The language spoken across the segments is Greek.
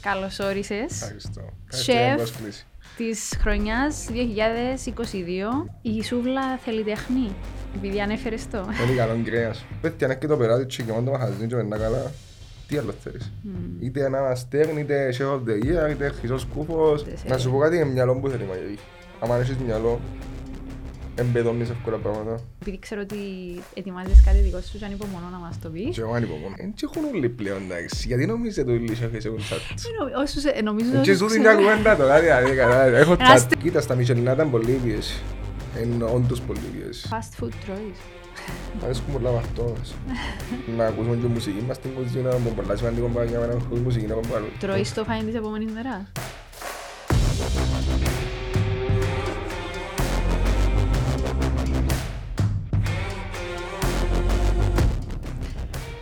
Καλώς όρισες. Ευχαριστώ. Σεφ της χρονιάς 2022. Η σούβλα θέλει τεχνή. Επειδή ανέφερες το. Είναι καλό κρέας. Πέτει αν έχεις και το περάτι και και μόνο το μαχαζίνι και μενά καλά. Τι άλλο θέλεις. Είτε ένα αστέρν, είτε chef of the year, είτε χρυσός κούφος. Να σου πω κάτι είναι μυαλό που θέλει μαγειρή. Αν έχεις μυαλό, εμπεδώνεις εύκολα πράγματα. Επειδή ξέρω ότι ετοιμάζεις κάτι δικό σου, ανυπομονώ να μας το πεις. Και εγώ ανυπομονώ. Εν και έχουν όλοι πλέον, εντάξει. Γιατί νομίζετε όλοι οι σεφές έχουν chat; Ε, νο- όσους- ε, Νομίζω Και όσους σου την ξέρω- κουβέντα τώρα, δηλαδή, καλά. Έχω Ένα chat. στε- Κοίτα, στα Μισελινά ήταν πολύ πίεση. Είναι όντως πολύ πίεση. Fast food τρώεις. Μ' αρέσκουν πολλά βαχτώνες. Να ακούσουμε και μουσική μας στην κουζίνα, που πολλά σημαντικό πράγμα για μένα, χωρίς μουσική να πάμε άλλο. Τρώεις το φάιν της επόμενης μέρας;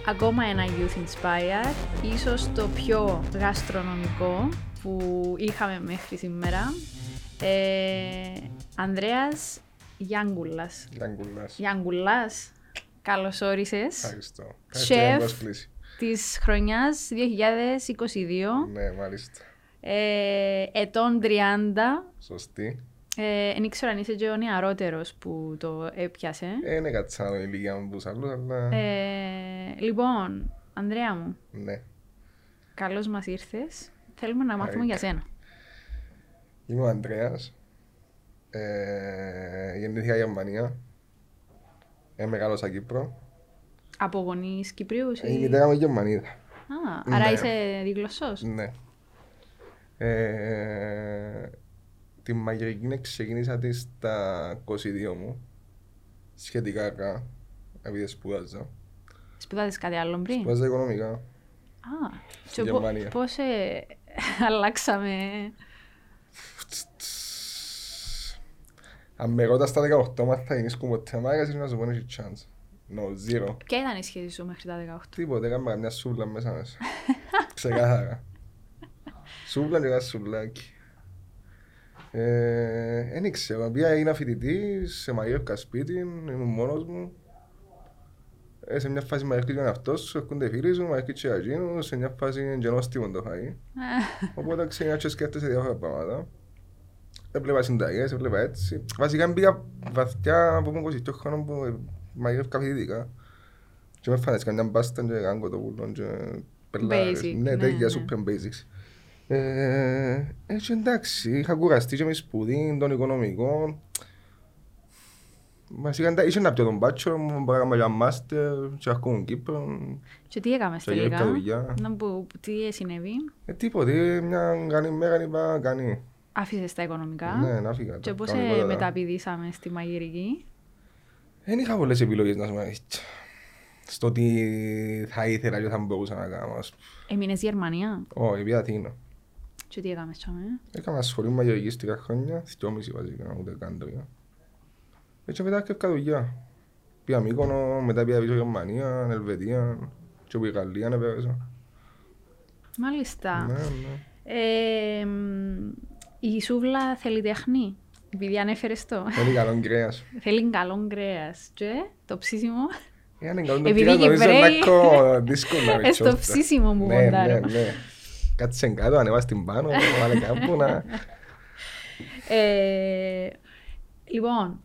Ακόμα ένα Youth Inspire, ίσως το πιο γαστρονομικό που είχαμε μέχρι σήμερα. Ε, Ανδρέας Γιάνγκουλας. Λαγκουλάς. Γιάνγκουλας, καλώς όρισες. Ευχαριστώ. Chef. Ευχαριστώ για την πρόσκληση. Της χρονιάς 2022. Ναι, μάλιστα. Ε, ετών 30. Σωστή. Ε, δεν ξέρω αν είσαι και ο νεαρότερος που το έπιασε. Ε, Είναι κάτι σαν η ηλικία μου τους άλλους, αλλά Ε, λοιπόν, Ανδρέα μου, ναι. καλώς μας ήρθες. Θέλουμε να μάθουμε για σένα. Είμαι ο Ανδρέας. Ε, Γεννήθηκα Γερμανία. Ε, μεγάλωσα Κύπρο. Από γονείς Κυπρίους Ε, Η ή... μητέρα μου είναι Γερμανίδα. Α, άρα Ναι. είσαι διγλωσσός. Ναι. Ε, τη μαγειρική ξεκίνησα τη στα 22 μου. Σχετικά αργά, επειδή σπούδαζα. Σπουδάζεις κάτι άλλο πριν; Σπούδαζα οικονομικά. Α, Στη και πο- Γερμανία. πώς ε, αλλάξαμε... Αν με ρώτα στα 18 μάθα θα γίνεις κουμποτέ μάγαζι να σου πω έχεις chance. No, zero. Ποια ήταν η σχέση σου μέχρι τα 18. Τίποτε, έκανα καμιά σούβλα μέσα μέσα. Ξεκάθαρα. Σούβλα και ένα σουβλάκι. Ε, Δεν ξέρω, επειδή έγινα φοιτητής, σε μαγείρευκα σπίτι, ήμουν μόνος μου. Ε, σε μια φάση μαγείρευκες για τον εαυτός σου, έρχονται οι φίλοι σου, μαγείρευκες και για εκείνους, σε μια φάση είναι και νόστιμο το φαΐ. Οπότε ξεκινάς και σκέφτεσαι διάφορα πράγματα. Έβλεπα συνταγές, έβλεπα έτσι. Βασικά μπήκα βαθιά από τον 22 χρόνο που μαγειρεύκα φοιτητικά. Και με φάνες καμιά μπάστα και κάνω κοτοπούλων και πελάρες. Basic, Ναι, ναι, τέτοια ναι. super basics. Ε, έτσι εντάξει, είχα κουραστεί και με σπουδή των οικονομικών. Βασικά εντά- είχε να πιω τον μπάτσο μου, μπορώ να κάνω για μάστερ και ακόμα Κύπρο. Και τι έκαμες Και για τελικά. δουλειά. Να που, τι συνέβη; Ε, τίποτε, μια κάνει μέρα είπα κάνει. Άφησες τα οικονομικά; Ναι, να φύγα. Και πώς ε, κανονικότατα. μεταπηδήσαμε στη μαγειρική; Δεν είχα πολλές επιλογές να σου πω. Στο τι θα ήθελα και θα μπορούσα να κάνω. ας πούμε. Έμεινες Γερμανία; Όχι, πήγα Αθήνα. Και τι έκαμες τσάμε; Έκανα σχολή μαγειρικής τρία χρόνια, δυόμιση βασικά, ούτε καν τρία. Έτσι μετά έφευκα δουλειά. Πήγα Μύκονο, μετά πήγα πίσω Γερμανία, Ελβετία και πήγα Γαλλία επέρασα. Μάλιστα. Ναι, ναι. Ε, μ, η σούβλα θέλει τεχνή. Επειδή ανέφερες το. Θέλει καλό κρέας. θέλει καλό κρέας. Και το ψήσιμο. Εάν είναι καλό το Επειδή κρέας, νομίζω Κυπρέοι- να έχω δύσκολο να Ε, με στο τσόρτα. ψήσιμο μου Ναι, ποντάρω. ναι, ναι. Κάτσε κάτω, ανέβα στην πάνω, βάλε κάπου να... Ε, λοιπόν,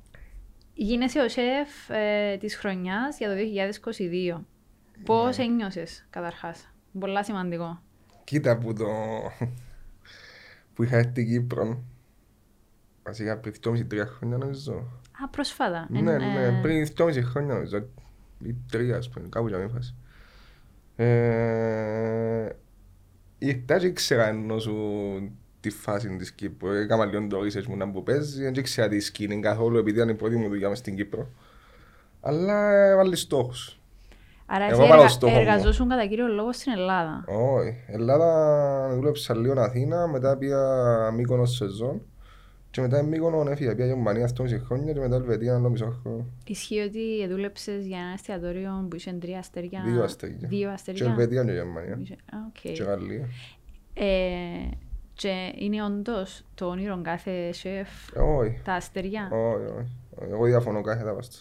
γίνεσαι ο σεφ ε, της χρονιάς για το 2022. Πώς Ναι. ένιωσες καταρχάς; Πολλά σημαντικό. Κοίτα που το... που είχα έρθει στην Κύπρο. Βασικά πριν 2,5-3 χρόνια νομίζω. Α, πρόσφατα. Ναι, Εν- ναι, ε, πριν 2,5 χρόνια νομίζω. Ή τρία, ας πούμε, κάπου για μια φάση. Ε, Ήρθα και ήξερα ενώ σου τη φάση της Κύπρου. Έκανα λίγο το research μου να που παίζεις. Δεν ήξερα τη σκηνή καθόλου επειδή ήταν η πρώτη μου δουλειά μες στην Κύπρο. Αλλά έβαλε στόχους. Άρα Εγώ εσύ βάλω εργα... στόχο μου. εργαζόσουν κατά κύριο λόγο στην Ελλάδα. Όχι. Ελλάδα δούλεψα λίγο Αθήνα, μετά πήγα Μύκονος σεζόν. Και μετά Μύκονο έφυγα, πήγα Γερμανία 2,5 χρόνια και μετά Ελβετία άλλο μισό χρόνο. Ισχύει ότι δούλεψες για ένα εστιατόριο που είχε τρία αστέρια. Δύο αστέρια. Δύο Και αστέρια. Ελβετία και Γερμανία. Είχε- Α, οκ. Και Γαλλία. Ε, και είναι όντως το όνειρο κάθε σεφ Όχι. τα αστέρια; Όχι, όχι. Εγώ διαφωνώ κάθετα βάστα.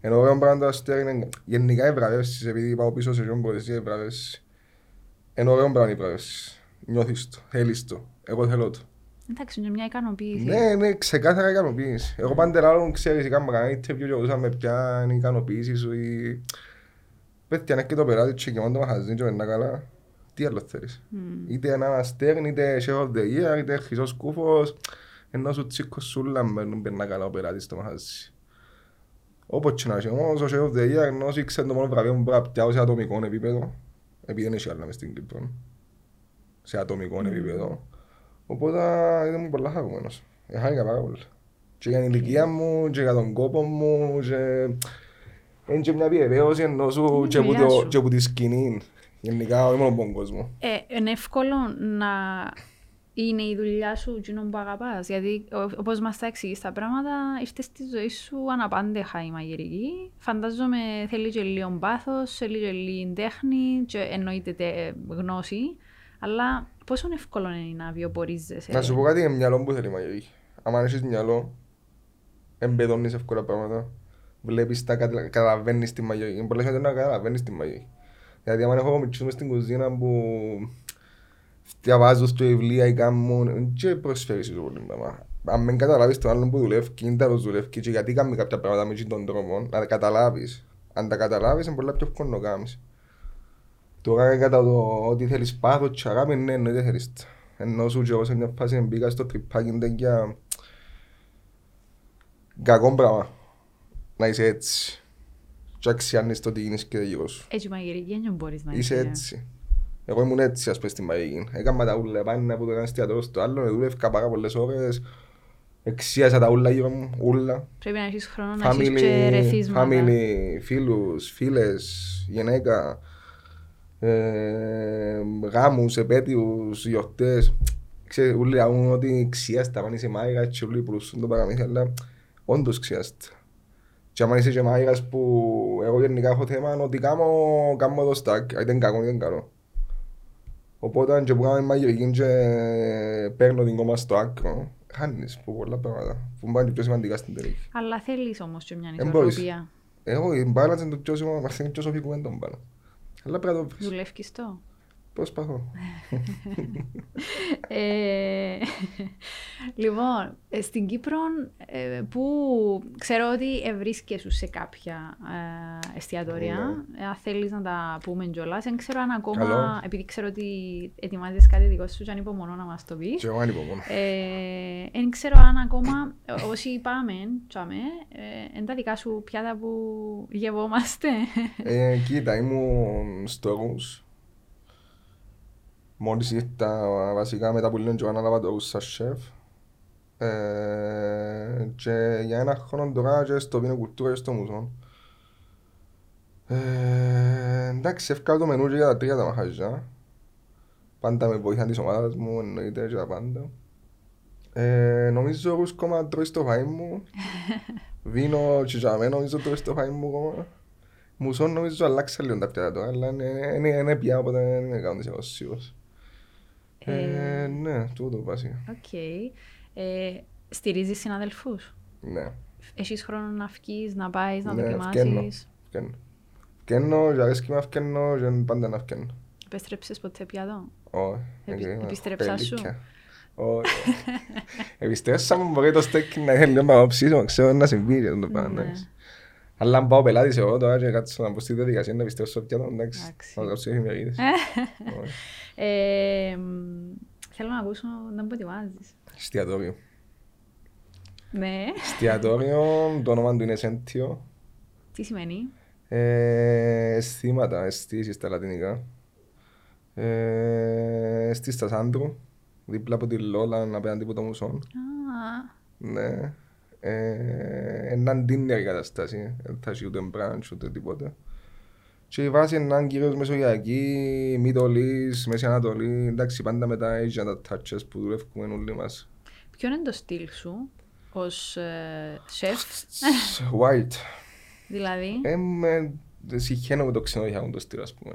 Εν ωραίο πράγμα το αστέρι είναι γενικά οι βραβεύσεις, επειδή πάω πίσω σε ποιον προεσία οι βραβεύσεις. Είναι ωραίο πράγμα οι βραβεύσεις. Νιώθεις το, θέλεις το, εγώ θέλω το. Εντάξει, είναι μια ικανοποίηση. Ναι, ναι, ξεκάθαρα ικανοποίηση. Εγώ πάντα άλλο ξέρεις, είχαμε κάνει interview και ρωτούσαμε ποια είναι η ικανοποίηση σου ή... Πέτει αν και το περάτη και κοιμώνται μαχαζί και είναι καλά. Τι άλλο θέλεις. Μμ. Είτε ένα αστέρν, είτε chef of the year, είτε χρυσός κούφος. Ενώ σου τσίκος σούλα μένουν πένα καλά ο περάτης στο μαχαζί. Όπως και να έχει, όμως ο chef of the year ενώ σου ήξερε το μόνο βραβείο που μπορεί να πιάω σε ατομικό επίπεδο. Επειδή δεν έχει άλλα μες στην Κύπρο. Σε ατομικό επίπεδο. Οπότε ήταν πολλά χαρούμενος. Έχαρικα πάρα πολύ. Και για την ηλικία μου, και για τον κόπο μου, και... Είναι και μια επιβεβαίωση ενώ σου Είναι και από δουλειά το- σου. και από τη σκηνή. Γενικά, όχι μόνο από τον κόσμο. Ε, είναι εύκολο να είναι η δουλειά σου εκείνο που αγαπάς. Γιατί ο- όπως μας τα εξηγείς τα πράγματα, ήρθες στη ζωή σου αναπάντεχα η μαγειρική. Φαντάζομαι θέλει και λίγο πάθος, θέλει και λίγο τέχνη και εννοείται τε- γνώση. Αλλά πόσο εύκολο είναι να βιοπορίζεσαι. Να σου πω κάτι, είναι μυαλό που θέλει η μαγειρική. Αν έχεις μυαλό, εμπεδώνεις εύκολα πράγματα. Βλέπεις τα, κατα- καταλαβαίνεις τη μαγειρική. Είναι πολλές φορές να καταλαβαίνεις τη μαγειρική. Δηλαδή, αν έχω μητσούς μες στην κουζίνα που διαβάζουν στο βιβλία ή κάνουν, και προσφέρεις σου πολύ πράγμα. Αν μην καταλάβεις τον άλλον που δουλεύει, και είναι τέλος δουλεύει και γιατί κάνει κάποια πράγματα με εκείνον τον τρόπο, να τα καταλάβεις. Αν τα καταλάβεις, είναι πολλά πιο εύκολο να το κάνεις. Τώρα κατά το ότι θέλεις πάθος και αγάπη, ναι, εννοείται θέλεις τα. Ενώ σου και εγώ σε μια φάση μπήκα στο τρυπάκι για κακό πράγμα. Να είσαι έτσι. Και αξιάνεις το τι γίνεις και γύρω σου. Έτσι η μαγειρική δεν μπορείς να Είσαι έτσι. Εγώ ήμουν έτσι ας πούμε στην μαγική. Έκανα τα ούλα πάνω από το ένας εστιατόριο στο άλλο, δούλευκα πάρα πολλές ώρες. Εξίασα τα ούλα γύρω μου, ούλα. Πρέπει να έχεις χρόνο να έχεις και Family, ρεθίσματα. family, φίλους, φίλες, γυναίκα, ε, γάμους, επέτειους, γιορτές. Ξέρεις, όλοι λαούν ότι ξιάστα, αν είσαι μάγειρας και όλοι πουλούσουν το παραμύθι, αλλά όντως ξιάστα. Και άμα είσαι και μάγειρας που εγώ γενικά έχω θέμα ότι κάνω, κάνω το στάκ, είτε είναι κακό είτε είναι καλό. Οπότε αν και που κάνω μαγειρική και παίρνω την κόμμα στο άκρο, χάνεις που πολλά πράγματα, που πάνε πιο σημαντικά στην τελική. Αλλά θέλεις όμως και μια Εν μπορείς. ισορροπία. Εγώ η balance είναι το πιο σημαντικό, μας είναι πιο σοφικό είναι το balance. Αλλά πρέπει να το βρεις. Δουλεύεις το; Προσπαθώ. Ε, λοιπόν, ε, στην Κύπρο ε, που ξέρω ότι ευρίσκεσαι σε κάποια ε, εστιατόρια. Ε, αν θέλεις να τα πούμε κιόλας. Δεν ξέρω αν ακόμα, Καλό. επειδή ξέρω ότι ετοιμάζεις κάτι δικό σου και ανυπομονώ να μας το πεις. Και εγώ ανυπομονώ. Ε, δεν ξέρω αν ακόμα ε, όσοι πάμε, τσάμε, ε, είναι τα δικά σου πιάτα που γευόμαστε. Ε, κοίτα, ήμουν στο ρούς. Μόλις ήρθα βασικά μετά που λένε και εγώ ανάλαβα το ρούς σαν σεφ. Ε, και για ένα χρόνο τώρα και στο Βίνο Κουλτούρα και στο Μουσόν. Ε, εντάξει, εύκολα το μενού και για τα τρία τα μαχαζιά. Πάντα με βοήθαν της ομάδας μου, εννοείται και τα πάντα. Ε, νομίζω ο Ρούς κόμμα τρώει στο φαΐ μου. Βίνο και για μένα νομίζω τρώει στο φαΐ μου κόμμα. Μουσόν νομίζω αλλάξα λίγο τα πιάτα τώρα, αλλά είναι, είναι, είναι πια, οπότε δεν είμαι κάνοντας εγώ σίγουρος. Ε, ναι, τούτο βασικά. Οκ. Ε, στηρίζεις συναδελφούς; Ναι. Έχεις χρόνο να βγεις, να πάεις, να Ναι, δοκιμάσεις; Φκένω. Φκένω, και αρέσκει με φκένω και πάντα να φκένω. Επέστρεψες ποτέ πια εδώ; Όχι. Επι- ε, επιστρέψα σου; πελίκια. Όχι. Επιστρέψα μου μπορεί το στέκι να είναι λίγο παραψήσιμο, ξέρω να συμβεί και το πράγμα. Ναι. εντάξει. Αλλά αν πάω πελάτης εγώ τώρα και κάτσω να πω στη διαδικασία να επιστρέψω πια το εντάξει. Εντάξει. Να γράψω εφημερίδες. Όχι. Ε, μ, θέλω να ακούσω να μου ετοιμάζεις. Εστιατόριο. Ναι. Εστιατόριο, το όνομα του είναι Σέντιο. Τι σημαίνει. Ε, αισθήματα, αισθήσεις στα λατινικά. Ε, στη στα Σάντρου, δίπλα από τη Λόλα, απέναντι από το Μουσόν. Α, Ναι. Ε, έναν dinner καταστάση, δεν θα έχει ούτε μπράντσο ούτε τίποτα. Και η βάση είναι έναν κυρίως μεσογειακή, Μητολής, Μέση Ανατολή, εντάξει πάντα με τα Asian τα touches που δουλεύουμε όλοι μας. ποιο είναι το στυλ σου ως ε, σεφ, White. δηλαδή; Ε, με συχαίνω με το ξενοδοχειακό το στυλ, ας πούμε.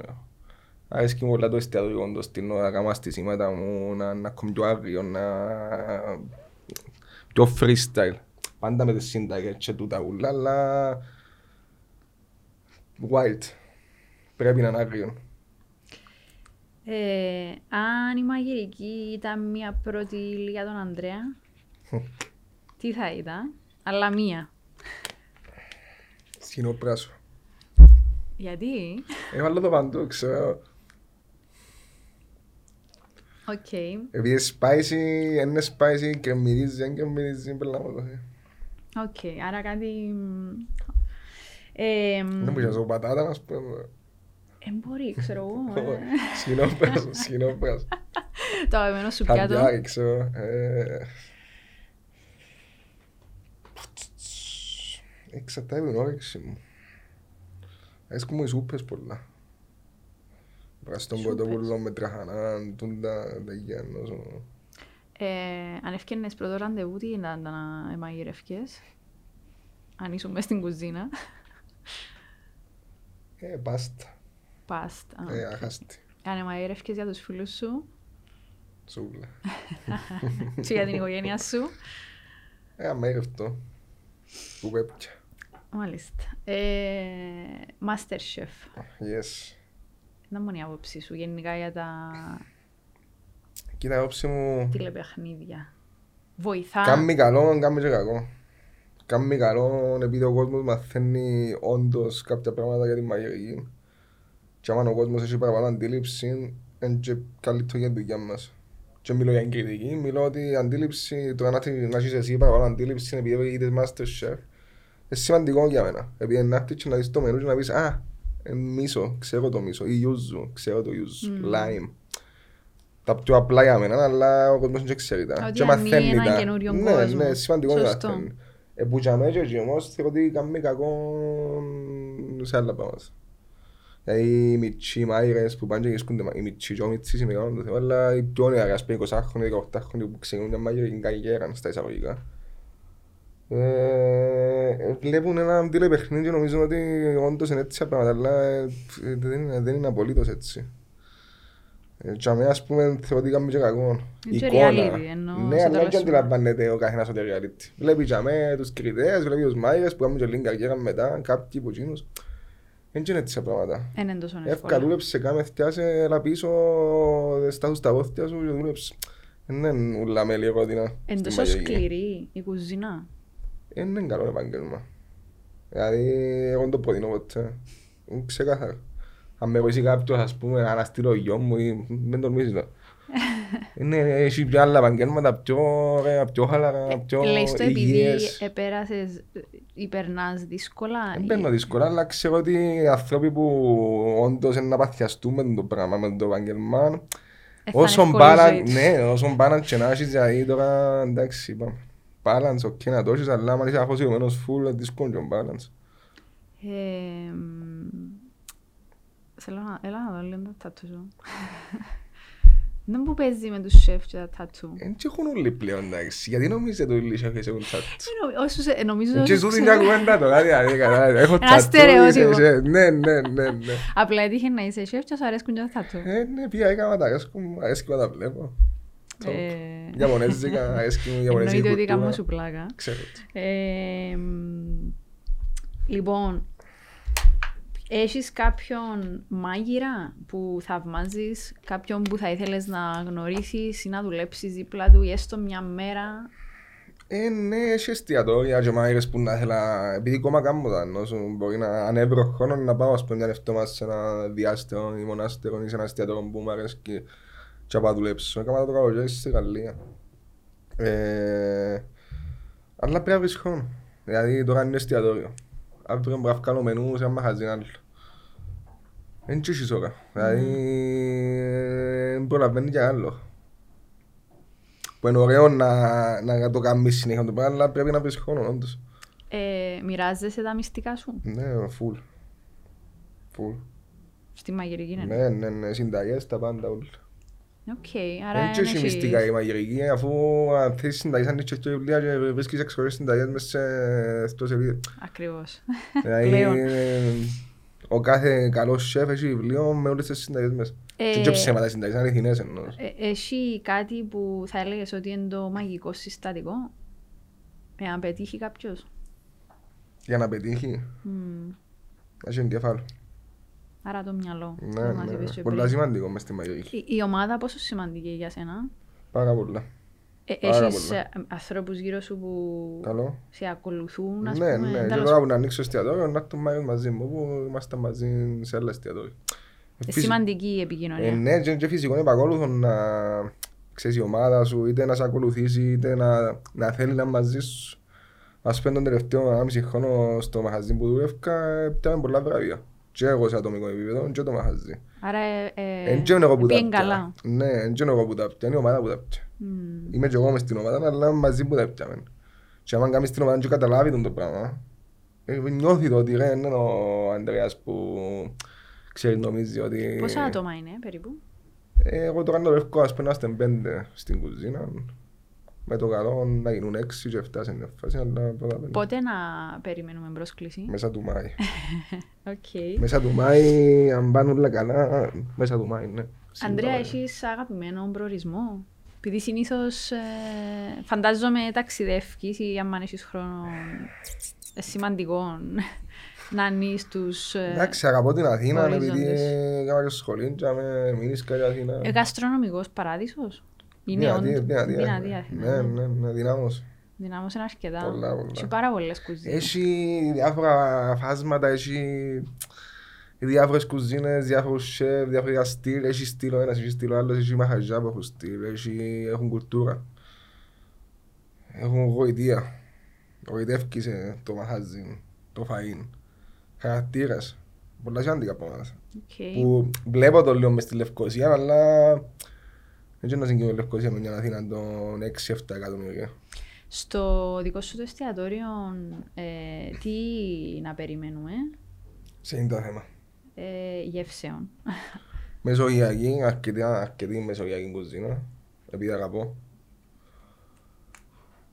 Αρέσκει μου πολλά το εστιατορικό το στυλ, να κάνω στήσιματα μου, να, να κάνω πιο άγριο, να... πιο freestyle. Πάντα με τις σύνταγες και τούτα ούλα, αλλά... Wild. Πρέπει να είναι άγριο. Ε, αν η μαγειρική ήταν μία πρώτη ύλη για τον Ανδρέα, τι θα ήταν, αλλά μία. Σκηνόπρασο. Γιατί, Έβαλα το παντού, ξέρω. οκ, Επειδή είναι spicy, είναι spicy, κρεμμυδίζει, δεν κρεμμυδίζει, περνάμε το. Οκ, άρα κάτι... μ, Ε, μ, Δεν μπορείς να πατάτας, ας πούμε. ε, μπορεί, ξέρω εγώ. ε. Σκηνόπρασο, σκηνόπρασο. Το αγαπημένο σου πιάτο. Χαμπιάκι, ξέρω. Ε, Εξαρτάται από την όρεξη μου. Αρέσκουν μου οι σούπες πολλά. Βραστόν Σούπες. κοτόπουλο με τραχανά, τούντα, τα γέννος. Ε, αν έφτιανες πρώτο ραντεβού, τι ήταν να μαγειρεύκες. Αν ήσουν μες στην κουζίνα. Ε, πάστα. Πάστα. Ε, αχάστη. Αν μαγειρεύκες για τους φίλους σου Σούβλα. και για την οικογένεια σου. Ε, αμέρευτο. Που πέπια. Μάλιστα. Ε, Masterchef. Yes. Να μου είναι η άποψή σου γενικά για τα Κοίτα, η όψη μου... τηλεπαιχνίδια. Βοηθά. Κάμει καλό, κάμει και κακό. Κάμει καλό επειδή ο κόσμος μαθαίνει όντως κάποια πράγματα για τη μαγειρική. Και άμα ο κόσμος έχει παραπάνω αντίληψη, είναι και καλύτερο για τη δουλειά μας. Και μιλώ για κριτική, μιλώ ότι η αντίληψη, το να έχεις- να έχεις εσύ παραπάνω αντίληψη είναι επειδή είδες Masterchef. Είναι σημαντικό για μένα. Επειδή να έρθεις και να δεις το μενού και να πεις «Α, είναι μίσο, ξέρω το μίσο» ή «Ιούζου, ξέρω το ιούζου, Μμμ. Lime». Τα πιο απλά για μένα, αλλά ο κόσμος δεν ξέρει τα. Ότι Και ανοίγει μαθαίνει έναν τα. καινούριον Ναι, κόσμο. ναι, σημαντικό να Σωστό. μαθαίνει. Ε, που για μένα και εκεί όμως θεωρώ ότι κάνει κακό σε άλλα πράγματα. Δηλαδή οι μητσοί μάγειρες που πάνε και βρίσκονται μα- οι μητσοί και ο μητσής είναι καλό το θέμα, αλλά οι πιο νεαροί, ας πούμε 20χρονοι, 18χρονοι που ξεκινούν μια μαγειρική καριέρα στα εισαγωγικά. Ε, βλέπουν ένα τηλεπαιχνίδι και νομίζουν ότι όντως είναι έτσι τα πράγματα, αλλά ε, δεν είναι, δεν είναι απολύτως έτσι. Ε, Για μένα, ας πούμε, θεωρώ ότι κάνουμε και κακό. Είναι και Εικόνα. reality, εννοώ, Ναι, στο αλλά τέλος δεν του. αντιλαμβάνεται ο καθένας ότι είναι reality. Βλέπει για μένα τους κριτές, βλέπει τους μάγειρες που κάνουν και λίγη καριέρα μετά, κάποιοι που εκείνους. Δεν είναι έτσι τα πράγματα. Δεν είναι τόσο Εύκα εύκολα. δούλεψε, κάμες φτιάσε, έλα πίσω, στάσου στα πόθια σου και δούλεψε. Δεν είναι ούλα με λίγο ρόδινα Είναι στην τόσο μαγειρική. σκληρή η κουζίνα. Δεν είναι καλό επάγγελμα. Δηλαδή, εγώ δεν το προτείνω ποτέ. Είναι Ξεκάθαρα. Αν με βοηθήσει κάποιος, ας πούμε, να αναστείλω γιο μου ή δεν τολμήσεις το. Είναι, έχει πιο άλλα επαγγέλματα, πιο ωραία, πιο χαλαρά, πιο Ε, Λέεις το επειδή υγιές. επέρασες ή περνάς δύσκολα. Δεν ή- παίρνω δύσκολα, αλλά ξέρω ότι οι άνθρωποι που όντως είναι να παθιαστούν με το πράγμα, με το επάγγελμα, Ε, θα είναι Όσον εύκολη η balance, ζωή τους. ναι, όσον balance και να έχεις, δηλαδή τώρα, εντάξει, είπαμε. Balance, οκ, να το έχεις, αλλά άμα είσαι αφοσιωμένος full, είναι δύσκολο και ο balance. Ε, μ, Θέλω να, έλα να δω λίγο τα τατού σου. Δεν που παίζει με τους σεφ και τα τατού. Εν και έχουν όλοι πλέον, εντάξει, γιατί νομίζετε όλοι οι σέφες έχουν τατού. Ε, νο- όσους, ε, Νομίζω Εν και όσους ζούτοι ξέρω- μια κουβέντα τώρα, δηλαδή, καλά, έχω Ένα τατού, στερεότυπο. είσαι- είσαι- Ναι, ναι, ναι, ναι. Απλά έτυχε να είσαι σεφ και σου αρέσκουν και τα τατού. Ε, ναι, πια έκανα τα αρέσκουν μου, αρέσκει να τα βλέπω. Το- Ε, Ιαπωνέζικα, αρέσκει μου η Ιαπωνέζικη Εννοείται ότι κάνω κουλτούρα. σου πλάκα. Ξέρω το. Ε, μ, λοιπόν, έχεις κάποιον μάγειρα που θαυμάζεις, κάποιον που θα ήθελες να γνωρίσεις ή να δουλέψεις δίπλα του ή έστω μια μέρα; Ε, ναι, έχει εστιατόρια και μάγειρες που να ήθελα, επειδή ακόμα κάνω τα νόσο, μπορεί να ανέβρω χρόνο να πάω ας πούμε μια εβδομάδα σε ένα διάστημα ή μονάστερο ή σε ένα εστιατόριο που μου αρέσει και να πάω να δουλέψω. Έκανα το καλοκαίρι στη Γαλλία. Ε, αλλά πρέπει να βρεις χρόνο. Δηλαδή τώρα είναι εστιατόριο. Αύριο μπορεί να βγάλω μενούς σε ένα μαχαζί άλλο. Δεν τσίσεις ώρα. Δηλαδή δεν προλαβαίνει και άλλο. Που είναι ωραίο να, να το κάνεις συνέχεια το πράγμα, αλλά πρέπει να βρεις χρόνο όντως. Ε, μοιράζεσαι τα μυστικά σου; Ναι, full. Full. στη μαγειρική, ναι. Ναι, ναι, ναι, συνταγές, τα πάντα όλα. Οκ, άρα Δεν έχει μυστικά η μαγειρική, αφού αν θες συνταγές, αν είσαι και βιβλία και βρίσκεις εξωτερικές συνταγές μέσα σε αυτό σελίδες. Ακριβώς. Δηλαδή, Πλέον. ε, ο κάθε καλός σεφ έχει βιβλίο με όλες τις συνταγές μέσα. Ε, Και και ψέματα συνταγές, είναι αληθινές εννοώς. Ε, Έχει κάτι που θα έλεγες ότι είναι το μαγικό συστατικό, εάν πετύχει κάποιος; Για να πετύχει, Μμ. να έχει εγκέφαλο. Άρα το μυαλό. Ναι, που μας ναι. είπες και Πολλά πριν. σημαντικό μες στη μαγειρική. Η, η ομάδα πόσο σημαντική για σένα; Πάρα πολλά. Ε, Πάρα έχεις πολλά. ε, ανθρώπους γύρω σου που Καλό. σε ακολουθούν, ας Ναι, πούμε. ναι. Και τέλος τώρα που να ανοίξω εστιατόριο, να έρθουν μάγες μαζί μου, που είμαστε μαζί σε άλλα εστιατόρια. Ε, Ε, φυσι- σημαντική η Ε, επικοινωνία. ναι, και, και φυσικό είναι επακόλουθο να ξέρεις η ομάδα σου, είτε να σε ακολουθήσει, είτε να, να θέλει να είναι μαζί σου. Ας πούμε τον τελευταίο 1,5 χρόνο στο μαχαζί που δούλευκα, ε, πιάμε πολλά βραβεία. Και εγώ σε ατομικό επίπεδο και το μαχαζί. Άρα ε, ε, Εν και εγώ που τα πήγαινε πια. καλά. Ναι, εν και εγώ που τα πια, είναι η ομάδα που τα πια. Μμμ. Είμαι και εγώ μες στην ομάδα, αλλά μαζί που τα πιάμε. Και άμα κάνεις την ομάδα και καταλάβει τον το πράγμα, ε, νιώθει το ότι ρε, είναι ο Ανδρέας που ξέρει νομίζει ότι... Πόσα άτομα είναι περίπου; Ε, Εγώ το κάνω εύκολο, ας πούμε, να είστε πέντε στην κουζίνα. Με το καλό να γίνουν έξι και εφτά σε μια φάση, αλλά πρώτα πέντε. Πότε να περιμένουμε πρόσκληση; Μέσα του Μάη. Οκ. μέσα του Μάη, αν πάνε όλα καλά, μέσα του Μάη, ναι. Αντρέα, Σίγουρα. έχεις αγαπημένο προορισμό; Επειδή συνήθως ε, φαντάζομαι ταξιδεύεις ή αν έχεις χρόνο ε, σημαντικό να ανοίγεις τους ε, Εντάξει, αγαπώ την Αθήνα, επειδή ορίζοντες. έκανα και σχολή και με μείνεις κάτι Αθήνα. ε, γαστρονομικός παράδεισος. Είναι Δυνατή, όντως δυνατή, δυνατή ε. Αθήνα. Ναι, ναι, ναι, δυνάμος. Δυνάμωσε είναι αρκετά. Πολλά, πολλά. Έχει πάρα πολλές κουζίνες. Έχει διάφορα φάσματα, έχει διάφορες κουζίνες, διάφορους σεφ, διάφορα στυλ. Έχει στυλ ο ένας, έχει στυλ ο άλλος, έχει μαχαζιά που έχουν στυλ, έχει, έχουν κουλτούρα. Έχουν γοητεία. Γοητεύκεις ε, το μαχάζι, το φαΐν. Χαρακτήρες. Πολλά σημαντικά πράγματα. Οκ. Που βλέπω το λίγο μες στη Λευκοσία, αλλά δεν ξέρω να συγκεκριμένω Λευκοσία με μια Αθήνα των 6-7 εκατομμύρια. Στο δικό σου το εστιατόριο, ε, τι να περιμένουμε, Σε είναι το θέμα. Ε, γεύσεων. Μεσογειακή, αρκετή, αρκετή μεσογειακή κουζίνα, επειδή αγαπώ.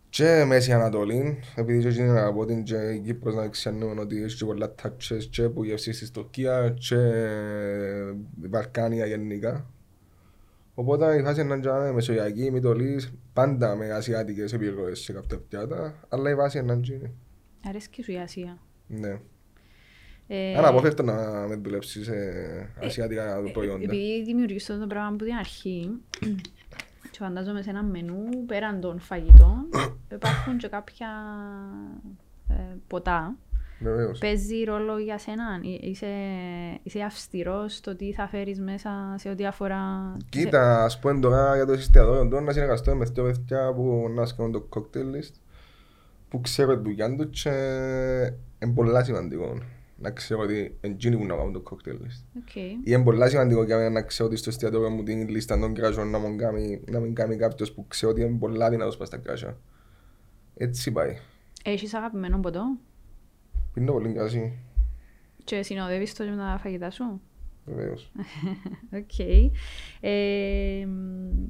Και Μέση Ανατολή, επειδή και εκείνη αγαπώ την και η Κύπρος να ξέρουμε ότι έχει και πολλά τάξες και που γεύσεις της Τουρκία και Βαλκάνια γενικά. Οπότε η φάση είναι να είναι μεσογειακή, μητολής, πάντα με ασιάτικες επιρροές σε κάποια πιάτα, αλλά η βάση είναι να γίνει. Αρέσκει σου η Ασία; Ναι. Ε, Αναπόφευκτο να με δουλέψεις σε ασιάτικα προϊόντα. Επειδή δημιουργείς αυτό το πράγμα από την αρχή και φαντάζομαι σε ένα μενού πέραν των φαγητών υπάρχουν και κάποια ε, ποτά. Βεβαίως. Παίζει ρόλο για σένα, Εί- είσαι, είσαι αυστηρός στο τι θα φέρεις μέσα σε ό,τι αφορά... Κοίτα, ας πούμε τώρα για το εστιατόριο τώρα να συνεργαστώ με δύο παιδιά που να σκέφτονται το cocktail list που ξέρω τη δουλειά τους και είναι πολλά σημαντικό να ξέρω ότι εν τζείνοι που να κάνουν το cocktail list. Οκ. Ή είναι πολλά σημαντικό για μένα να ξέρω ότι στο εστιατόριο μου την λίστα των κρασιών να μην κάνει, να μην κάνει κάποιος που ξέρω ότι είναι πολλά δυνατός πας στα κρασιά. Έτσι πάει. Έχεις αγαπημένο ποτό; Πίνω πολύ κρασί, και συνοδεύεις το με τα φαγητά σου; βεβαίως. Οκ. Ε, μ,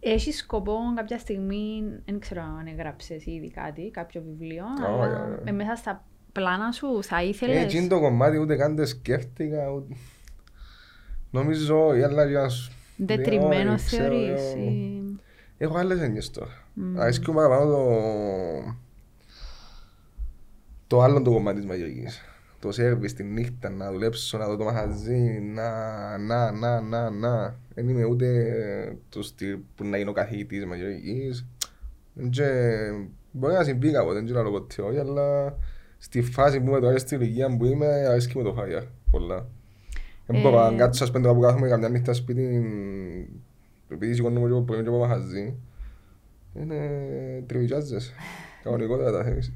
Έχεις σκοπό κάποια στιγμή, δεν ξέρω αν έγραψες ήδη κάτι, κάποιο βιβλίο, Όχι, αλλά όχι. ε, μέσα στα πλάνα σου θα Ε, ήθελες... εκείνο το κομμάτι ούτε καν το σκέφτηκα, ούτε... Νομίζω η άλλα για να σου... Δετριμένο Όχι, ξέρω, θεωρείς εγώ. ή... Έχω άλλες έννοιες τώρα. Μμ. Αρέσκει μου παραπάνω το... το άλλο το κομμάτι της μαγειρικής. Το σερβις τη νύχτα, να δουλέψω, να δω το μαχαζί, να, να, να, να, να. Δεν είμαι ούτε το στυλ που να γίνω καθηγητής μαγειρικής. Και μπορεί να συμβεί κάποτε, δεν ξέρω να το ποτέ όχι, αλλά στη φάση που είμαι τώρα, στην ηλικία που είμαι, αρέσκει μου το φάγια πολλά. Δεν μπορώ Ε, να κάτσω ας πούμε τώρα που κάθομαι καμιά νύχτα σπίτι, επειδή σηκώνομαι λίγο πρωί και από μαχαζί, είναι τριβιτζάζες. Κανονικότερα τα θέλεις.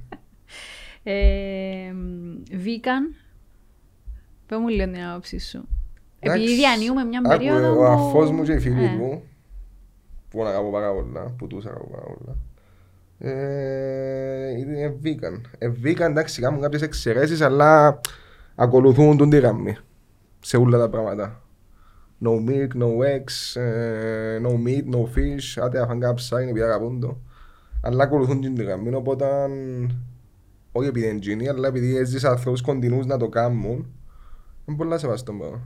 Ε, Βίκαν, πες μου λίγο την άποψη σου; Επειδή Εντάξει, διανύουμε μια άκου, περίοδο Ο που- αφός μου και οι φίλοι Ε, μου, που τον αγαπώ πάρα πολλά, που τους αγαπώ πάρα πολλά, ε, είναι vegan. Ε, vegan, εντάξει, κάνουν κάποιες εξαιρέσεις, αλλά ακολουθούν τον τη γραμμή σε όλα τα πράγματα. No milk, no eggs, ε, no meat, no fish, άντε αφάν κάνα ψάρι επειδή αγαπούν το. Αλλά ακολουθούν την τη γραμμή, οπότε όχι επειδή είναι γίνει, αλλά επειδή έζησα ανθρώπους κοντινούς να το κάνουν, είναι πολλά σεβαστό πράγμα.